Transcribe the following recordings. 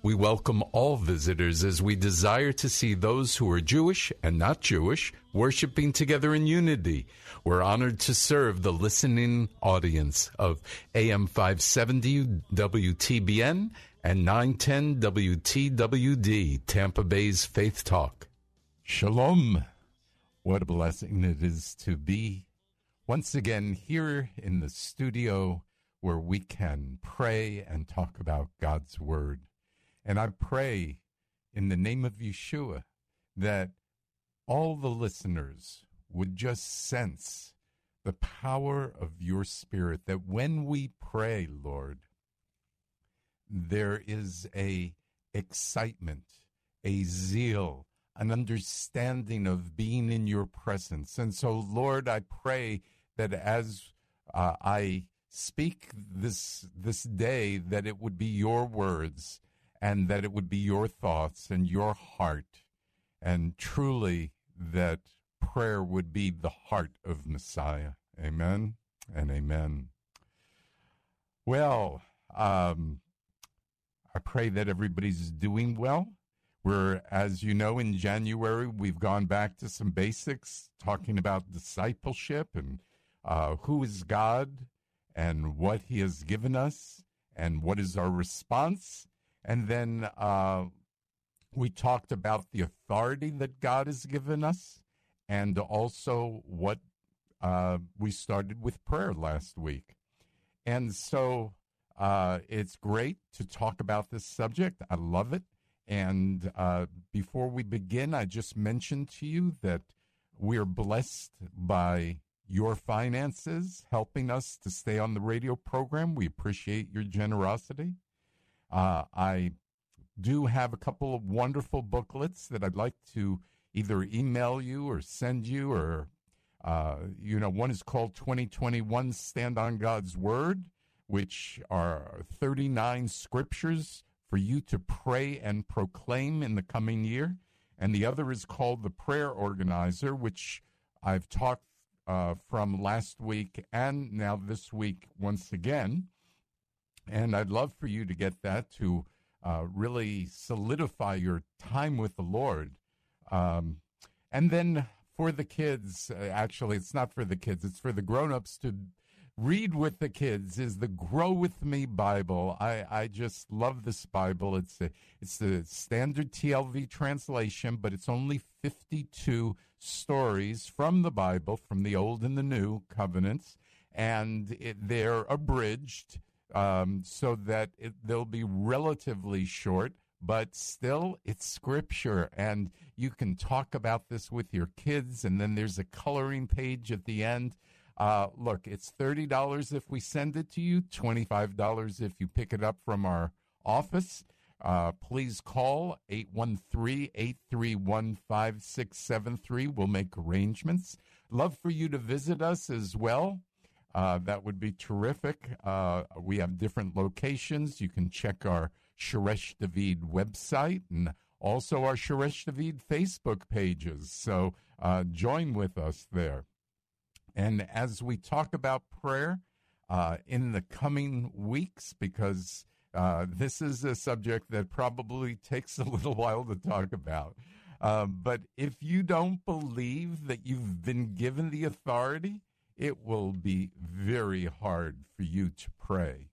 We welcome all visitors as we desire to see those who are Jewish and not Jewish worshiping together in unity. We're honored to serve the listening audience of AM 570 WTBN and 910 WTWD, Tampa Bay's Faith Talk. Shalom. What a blessing it is to be once again here in the studio where we can pray and talk about God's Word. And I pray in the name of Yeshua that all the listeners would just sense the power of your Spirit, that when we pray, Lord, there is a excitement, a zeal, an understanding of being in your presence. And so, Lord, I pray that as uh, I speak this this day, that it would be your words and that it would be your thoughts and your heart, and truly that prayer would be the heart of Messiah. Amen and amen. Well, um, I pray that everybody's doing well. We're, as you know, in January, we've gone back to some basics, talking about discipleship and uh, who is God and what He has given us and what is our response. And then uh, we talked about the authority that God has given us and also what uh, we started with prayer last week. And so uh, it's great to talk about this subject. I love it. And uh, before we begin, I just mentioned to you that we're blessed by your finances helping us to stay on the radio program. We appreciate your generosity. Uh, I do have a couple of wonderful booklets that I'd like to either email you or send you, or, uh, you know, one is called 2021 Stand on God's Word, which are 39 scriptures for you to pray and proclaim in the coming year. And the other is called The Prayer Organizer, which I've talked uh, from last week and now this week once again. And I'd love for you to get that to uh, really solidify your time with the Lord. Um, and then for the kids, uh, actually, it's not for the kids, it's for the grown ups to read with the kids is the grow with me bible i i just love this bible it's a, it's the standard tlv translation but it's only 52 stories from the bible from the old and the new covenants and it, they're abridged um, so that it, they'll be relatively short but still it's scripture and you can talk about this with your kids and then there's a coloring page at the end uh, look, it's $30 if we send it to you, $25 if you pick it up from our office. Uh, please call 813 831 5673. We'll make arrangements. Love for you to visit us as well. Uh, that would be terrific. Uh, we have different locations. You can check our Shoresh David website and also our Shoresh David Facebook pages. So uh, join with us there. And as we talk about prayer uh, in the coming weeks, because Uh, this is a subject that probably takes a little while to talk about. But if you don't believe that you've been given the authority, it will be very hard for you to pray.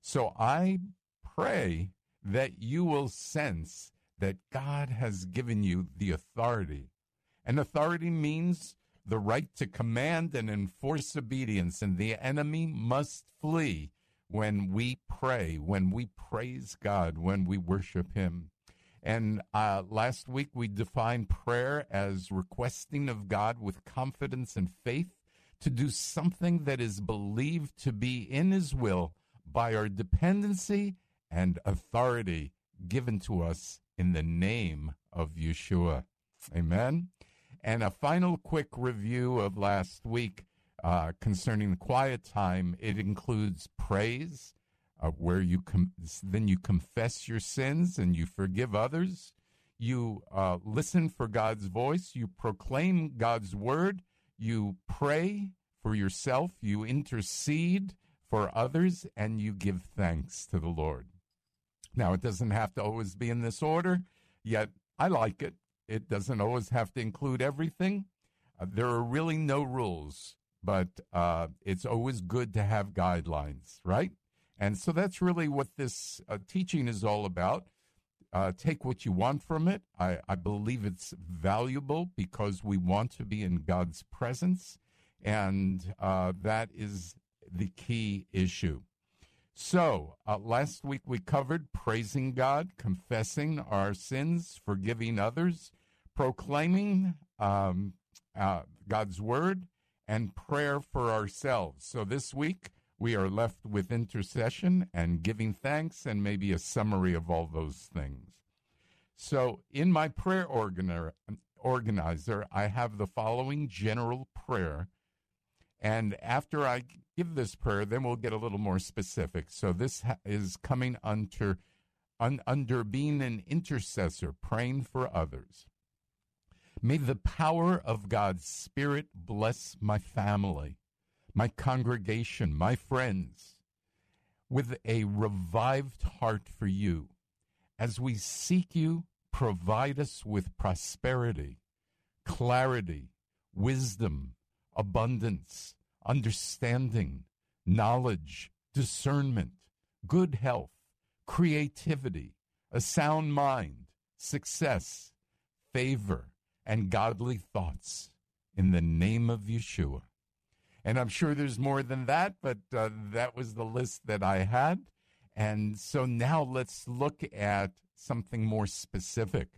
So I pray that you will sense that God has given you the authority. And authority means the right to command and enforce obedience, and the enemy must flee when we pray, when we praise God, when we worship Him. And uh, last week we defined prayer as requesting of God with confidence and faith to do something that is believed to be in His will by our dependency and authority given to us in the name of Yeshua. Amen. And a final quick review of last week uh, concerning the quiet time. It includes praise, uh, where you com- then you confess your sins and you forgive others. You uh, listen for God's voice. You proclaim God's word. You pray for yourself. You intercede for others, and you give thanks to the Lord. Now, it doesn't have to always be in this order, yet I like it. It doesn't always have to include everything. Uh, there are really no rules, but uh, it's always good to have guidelines, right? And so that's really what this uh, teaching is all about. Uh, take what you want from it. I, I believe it's valuable because we want to be in God's presence, and uh, that is the key issue. So, uh, last week we covered praising God, confessing our sins, forgiving others, proclaiming um, uh, God's word, and prayer for ourselves. So, this week we are left with intercession and giving thanks and maybe a summary of all those things. So, in my prayer organizer, organizer I have the following general prayer. And after I give this prayer, then we'll get a little more specific. So, this is coming under, un- under being an intercessor, praying for others. May the power of God's Spirit bless my family my congregation, my friends, with a revived heart for you. As we seek you, provide us with prosperity, clarity, wisdom, abundance, understanding, knowledge, discernment, good health, creativity, a sound mind, success, favor, and godly thoughts. In the name of Yeshua. And I'm sure there's more than that, but uh, that was the list that I had. And so now let's look at something more specific.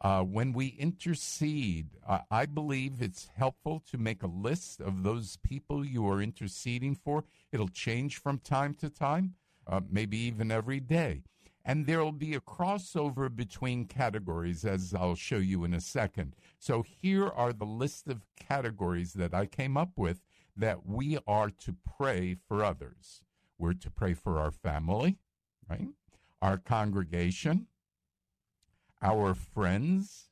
Uh, when we intercede, uh, I believe it's helpful to make a list of those people you are interceding for. It'll change from time to time, uh, maybe even every day. And there will be a crossover between categories, as I'll show you in a second. So here are the list of categories that I came up with that we are to pray for others. We're to pray for our family, right? Our congregation, our friends.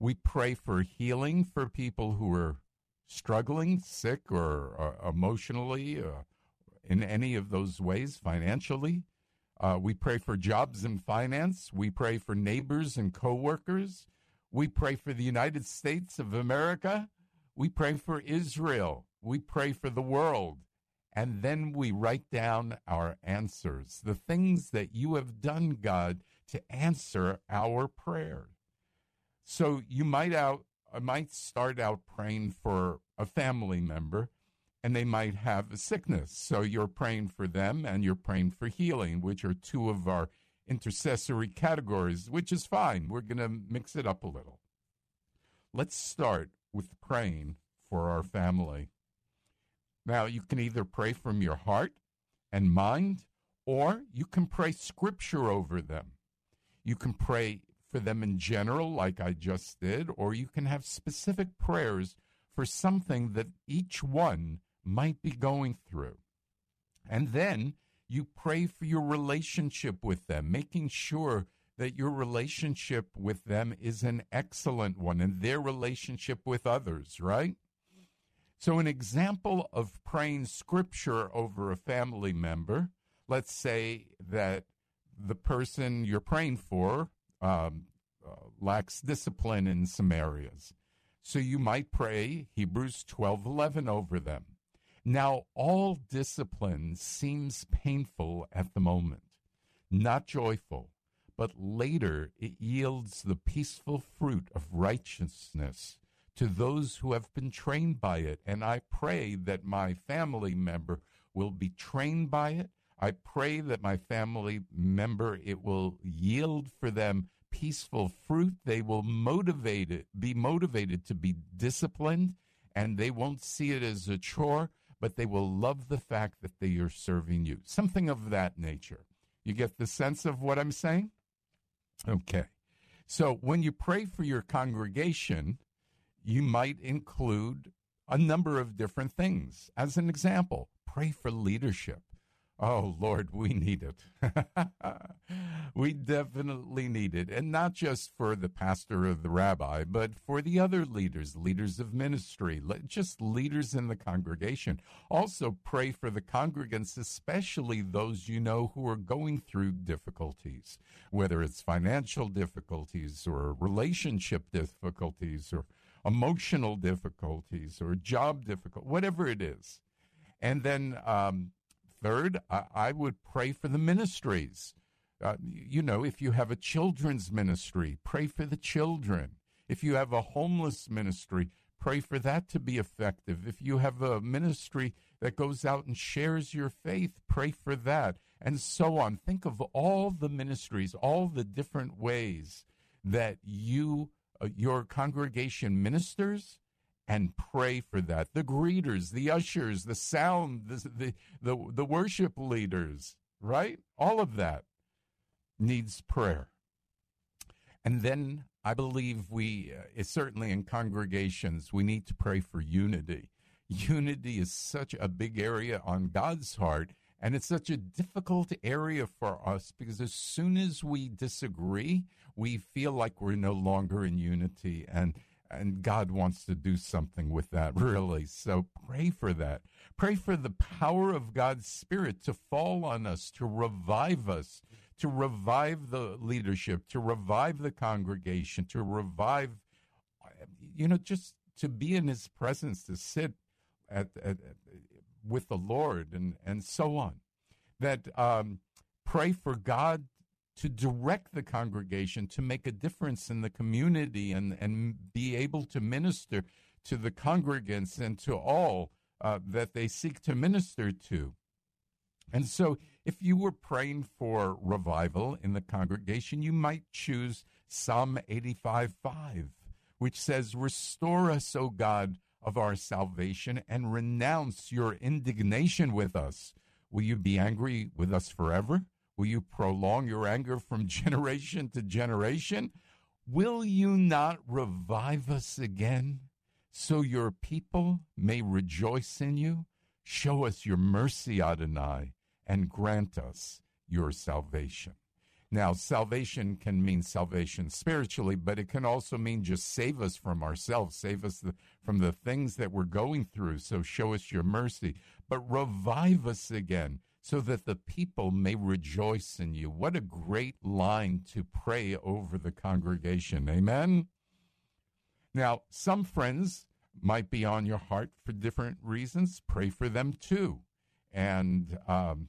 We pray for healing for people who are struggling, sick, or uh, emotionally, uh, in any of those ways, financially. Uh, we pray for jobs and finance. We pray for neighbors and coworkers. We pray for the United States of America. We pray for Israel we pray for the world, and then we write down our answers, the things that you have done, God, to answer our prayer. So you might out I might start out praying for a family member and they might have a sickness. So you're praying for them and you're praying for healing, which are two of our intercessory categories, which is fine. We're going to mix it up a little. Let's start with praying for our family. Now, you can either pray from your heart and mind, or you can pray scripture over them. You can pray for them in general, like I just did, or you can have specific prayers for something that each one might be going through. And then you pray for your relationship with them, making sure that your relationship with them is an excellent one and their relationship with others, right? So, an example of praying scripture over a family member, let's say that the person you're praying for um, uh, lacks discipline in some areas. So you might pray Hebrews 12:11 over them. Now all discipline seems painful at the moment, not joyful, but later it yields the peaceful fruit of righteousness to those who have been trained by it. And I pray that my family member will be trained by it. I pray that my family member, it will yield for them peaceful fruit. They will motivate it, be motivated to be disciplined, and they won't see it as a chore, but they will love the fact that they are serving you. Something of that nature. You get the sense of what I'm saying? Okay. So when you pray for your congregation, you might include a number of different things. As an example, pray for leadership. Oh, Lord, we need it. we definitely need it. And not just for the pastor or the rabbi, but for the other leaders, leaders of ministry, just leaders in the congregation. Also, pray for the congregants, especially those you know who are going through difficulties, whether it's financial difficulties or relationship difficulties or emotional difficulties or job difficulties, whatever it is. And then, um, third, I, I, would pray for the ministries. Uh, you know, if you have a children's ministry, pray for the children. If you have a homeless ministry, pray for that to be effective. If you have a ministry that goes out and shares your faith, pray for that, and so on. Think of all the ministries, all the different ways that you uh, your congregation ministers and pray for that. The greeters, the ushers, the sound, the, the, the, the worship leaders, right? All of that needs prayer. And then I believe we, uh, certainly in congregations, we need to pray for unity. Unity is such a big area on God's heart, and it's such a difficult area for us because as soon as we disagree, we feel like we're no longer in unity. And and God wants to do something with that, really. So pray for that. Pray for the power of God's Spirit to fall on us, to revive us, to revive the leadership, to revive the congregation, to revive, you know, just to be in His presence, to sit at, at, at with the Lord and, and so on. That um, pray for God to direct the congregation to make a difference in the community and, and be able to minister to the congregants and to all uh, that they seek to minister to. And so, if you were praying for revival in the congregation, you might choose Psalm 85 5, which says, Restore us, O God, of our salvation and renounce your indignation with us. Will you be angry with us forever? Will you prolong your anger from generation to generation? Will you not revive us again so your people may rejoice in you? Show us your mercy, Adonai, and grant us your salvation. Now, salvation can mean salvation spiritually, but it can also mean just save us from ourselves, save us the, from the things that we're going through. So show us your mercy, but revive us again so that the people may rejoice in you. What a great line to pray over the congregation. Amen. Now, some friends might be on your heart for different reasons. Pray for them too. And um,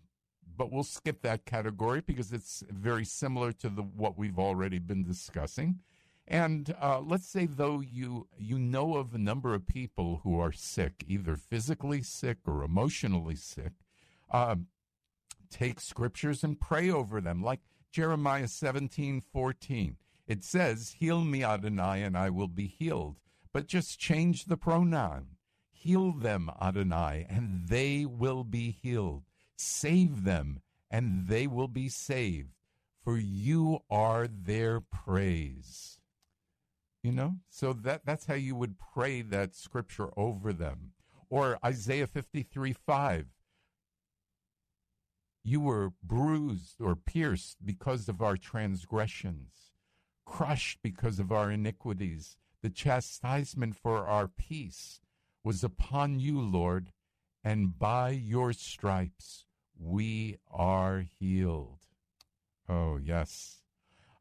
but we'll skip that category because it's very similar to the what we've already been discussing. And uh, let's say though you you know of a number of people who are sick, either physically sick or emotionally sick, um, take scriptures and pray over them, like Jeremiah seventeen fourteen. It says, "Heal me, Adonai, and I will be healed." But just change the pronoun. Heal them, Adonai, and they will be healed. Save them, and they will be saved, for you are their praise. You know? So that, that's how you would pray that scripture over them. Or Isaiah 53 5. You were bruised or pierced because of our transgressions, crushed because of our iniquities. The chastisement for our peace was upon you, Lord, and by your stripes we are healed. Oh, yes.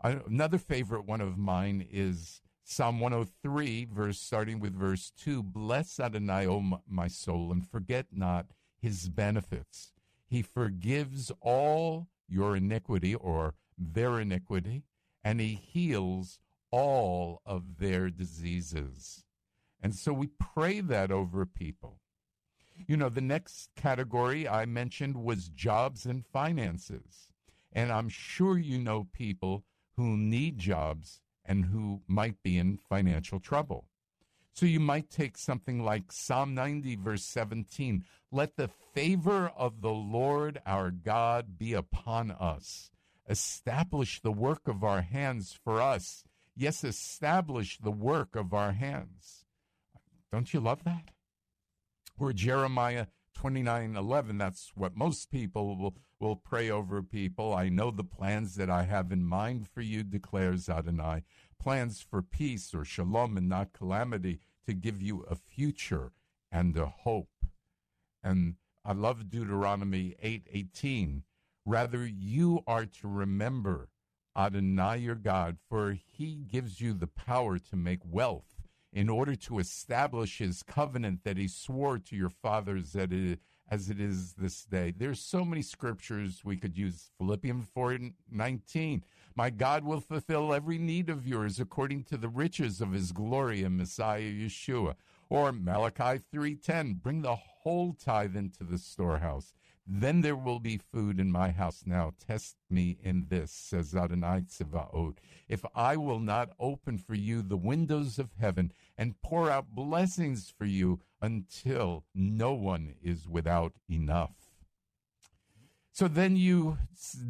Another favorite one of mine is Psalm 103, verse starting with verse 2 Bless Adonai, O my soul, and forget not his benefits. He forgives all your iniquity or their iniquity, and he heals all of their diseases. And so we pray that over people. You know, the next category I mentioned was jobs and finances. And I'm sure you know people who need jobs and who might be in financial trouble. So you might take something like Psalm 90, verse 17 Let the favor of the Lord our God be upon us. Establish the work of our hands for us. Yes, establish the work of our hands. Don't you love that? Or Jeremiah 29 11, that's what most people will, will pray over people. I know the plans that I have in mind for you, declares Adonai plans for peace or shalom and not calamity to give you a future and a hope. And I love Deuteronomy 8:18. Rather you are to remember Adonai your God, for he gives you the power to make wealth in order to establish his covenant that he swore to your fathers that it, as it is this day. There's so many scriptures we could use. Philippians 4:19. My God will fulfill every need of yours according to the riches of his glory in Messiah Yeshua. Or Malachi 3:10. Bring the whole tithe into the storehouse then there will be food in my house. Now test me in this, says Adonai Tzivaot. If I will not open for you the windows of heaven and pour out blessings for you until no one is without enough. So then you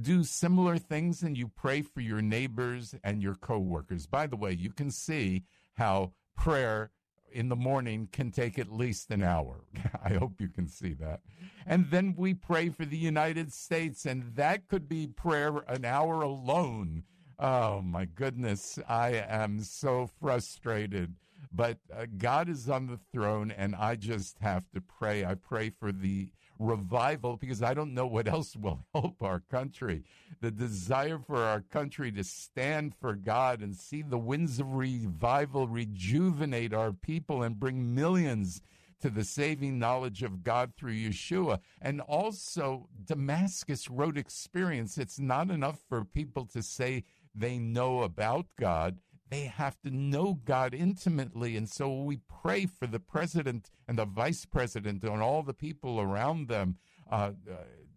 do similar things and you pray for your neighbors and your coworkers. By the way, you can see how prayer in the morning can take at least an hour. I hope you can see that. And then we pray for the United States, and that could be prayer an hour alone. Oh my goodness, I am so frustrated. But uh, God is on the throne, and I just have to pray. I pray for the revival because I don't know what else will help our country. The desire for our country to stand for God and see the winds of revival rejuvenate our people and bring millions to the saving knowledge of God through Yeshua. And also, Damascus Road experience. It's not enough for people to say they know about God they have to know God intimately. And so we pray for the president and the vice president and all the people around them uh, uh,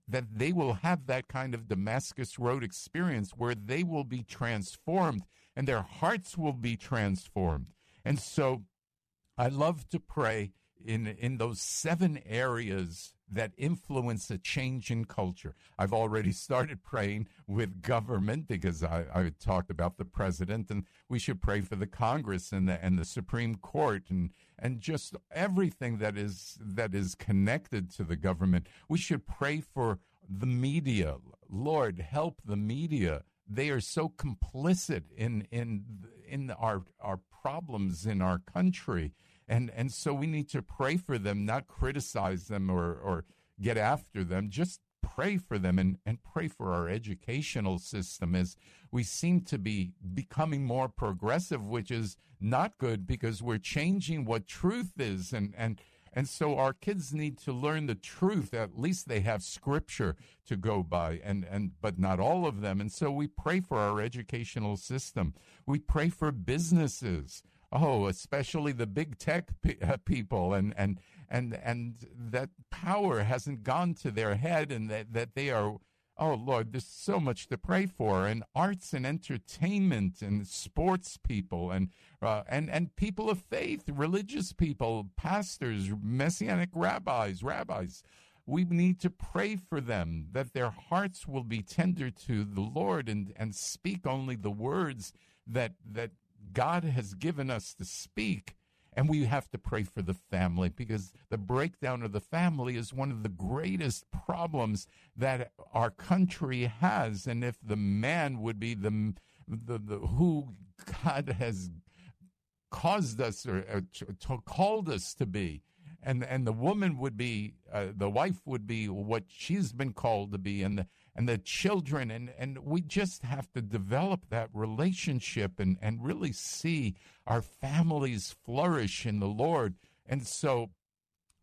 that they will have that kind of Damascus Road experience where they will be transformed and their hearts will be transformed. And so I love to pray in, in those seven areas that influence a change in culture. I've already started praying with government because I, I, talked about the president, and we should pray for the Congress and the and the Supreme Court and and just everything that is that is connected to the government. We should pray for the media. Lord, help the media. They are so complicit in in in our our problems in our country and and so we need to pray for them, not criticize them or or get after them. Just pray for them and, and pray for our educational system as we seem to be becoming more progressive, which is not good because we're changing what truth is and and and so our kids need to learn the truth. At least they have scripture to go by, and, and but not all of them. And so we pray for our educational system. We pray for businesses oh, especially the big tech pe- uh, people, and and and and that power hasn't gone to their head, and that that they are. Oh Lord, there's so much to pray for, and arts and entertainment, and sports people, and uh, and and people of faith, religious people, pastors, messianic rabbis, rabbis. We need to pray for them that their hearts will be tender to the Lord and and speak only the words that that God has given us to speak. And we have to pray for the family because the breakdown of the family is one of the greatest problems that our country has. And if the man would be the, the, the who God has caused us or, or to, called us to be, and and the woman would be uh, the wife would be what she's been called to be, and the and the children and and we just have to develop that relationship and and really see our families flourish in the Lord. And so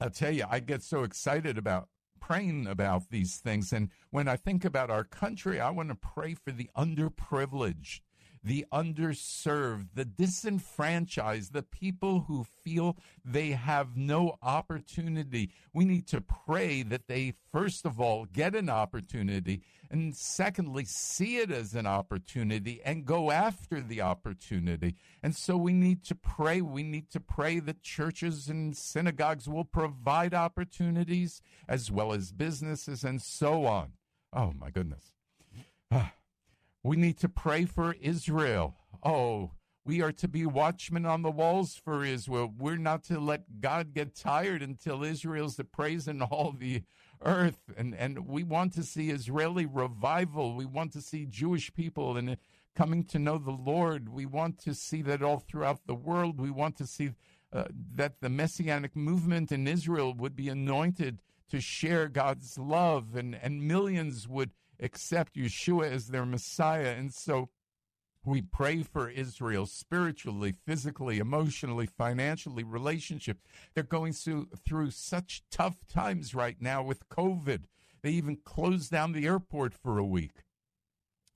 I'll tell you, I get so excited about praying about these things. And when I think about our country, I want to pray for the underprivileged the underserved, the disenfranchised, the people who feel they have no opportunity. We need to pray that they, first of all, get an opportunity, and secondly, see it as an opportunity and go after the opportunity. And so we need to pray. We need to pray that churches and synagogues will provide opportunities as well as businesses and so on. Oh, my goodness. Ah. We need to pray for Israel. Oh, we are to be watchmen on the walls for Israel. We're not to let God get tired until Israel's the praise in all the earth. And, and we want to see Israeli revival. We want to see Jewish people and coming to know the Lord. We want to see that all throughout the world. We want to see uh, that the messianic movement in Israel would be anointed to share God's love and, and millions would accept Yeshua as their Messiah. And so we pray for Israel spiritually, physically, emotionally, financially, relationship. They're going through, through such tough times right now with COVID. They even closed down the airport for a week.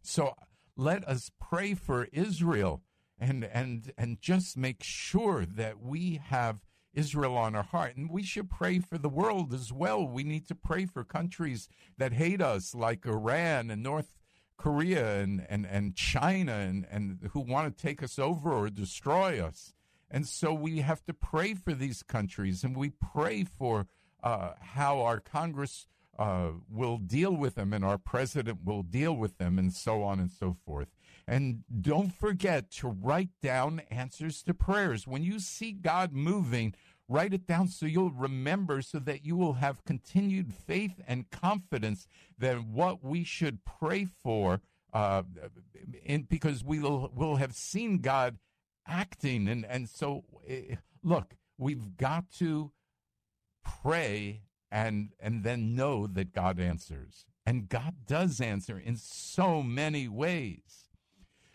So let us pray for Israel and and and just make sure that we have Israel on our heart. And we should pray for the world as well. We need to pray for countries that hate us, like Iran and North Korea and, and, and China, and, and who want to take us over or destroy us. And so we have to pray for these countries, and we pray for uh, how our Congress uh, will deal with them and our president will deal with them, and so on and so forth. And don't forget to write down answers to prayers. When you see God moving, write it down so you'll remember so that you will have continued faith and confidence that what we should pray for, uh, in, because we will, will have seen God acting. And, and so, uh, look, we've got to pray and, and then know that God answers. And God does answer in so many ways.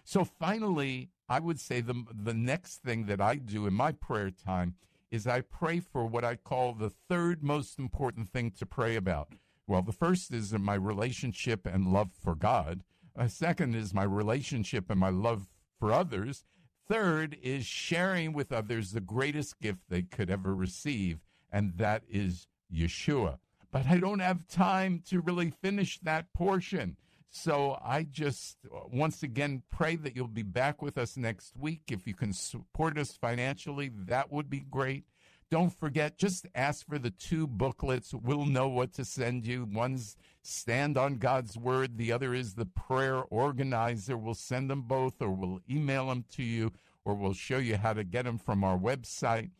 So finally, I would say the the next thing that I do in my prayer time is I pray for what I call the third most important thing to pray about. Well, the first is my relationship and love for God. A second is my relationship and my love for others. Third is sharing with others the greatest gift they could ever receive, and that is Yeshua. But I don't have time to really finish that portion. So I just once again pray that you'll be back with us next week. If you can support us financially, that would be great. Don't forget, just ask for the two booklets. We'll know what to send you. One's Stand on God's Word, the other is the Prayer Organizer. We'll send them both, or we'll email them to you, or we'll show you how to get them from our website.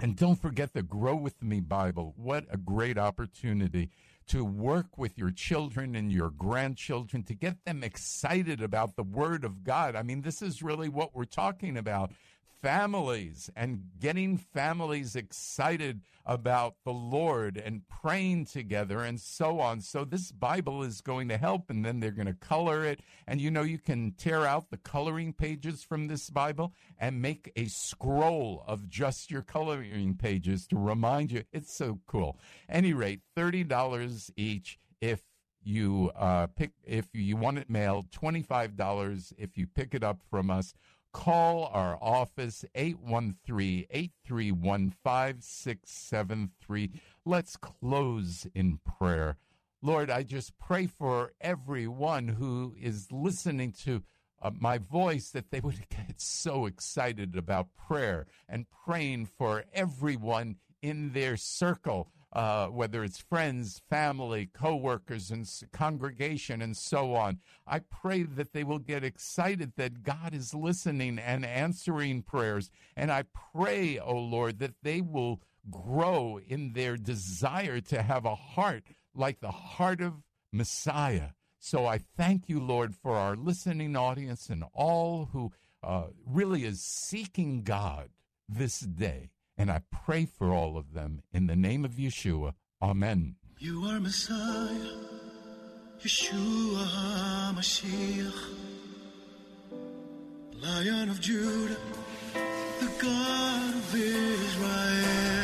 And don't forget the Grow With Me Bible. What a great opportunity to work with your children and your grandchildren to get them excited about the Word of God. I mean, this is really what we're talking about families and getting families excited about the Lord and praying together and so on. So this Bible is going to help and then they're going to color it. And you know, you can tear out the coloring pages from this Bible and make a scroll of just your coloring pages to remind you. It's so cool. Any rate, $30 each if you uh, pick if you want it mailed, $25 if you pick it up from us Call our office 813 831 5673. Let's close in prayer. Lord, I just pray for everyone who is listening to uh, my voice that they would get so excited about prayer and praying for everyone in their circle uh, whether it's friends, family, coworkers, and congregation, and so on. I pray that they will get excited that God is listening and answering prayers. And I pray, O oh Lord, that they will grow in their desire to have a heart like the heart of Messiah. So I thank you, Lord, for our listening audience and all who uh, really is seeking God this day. And I pray for all of them in the name of Yeshua. Amen. You are Messiah, Yeshua HaMashiach, Lion of Judah, the God of Israel.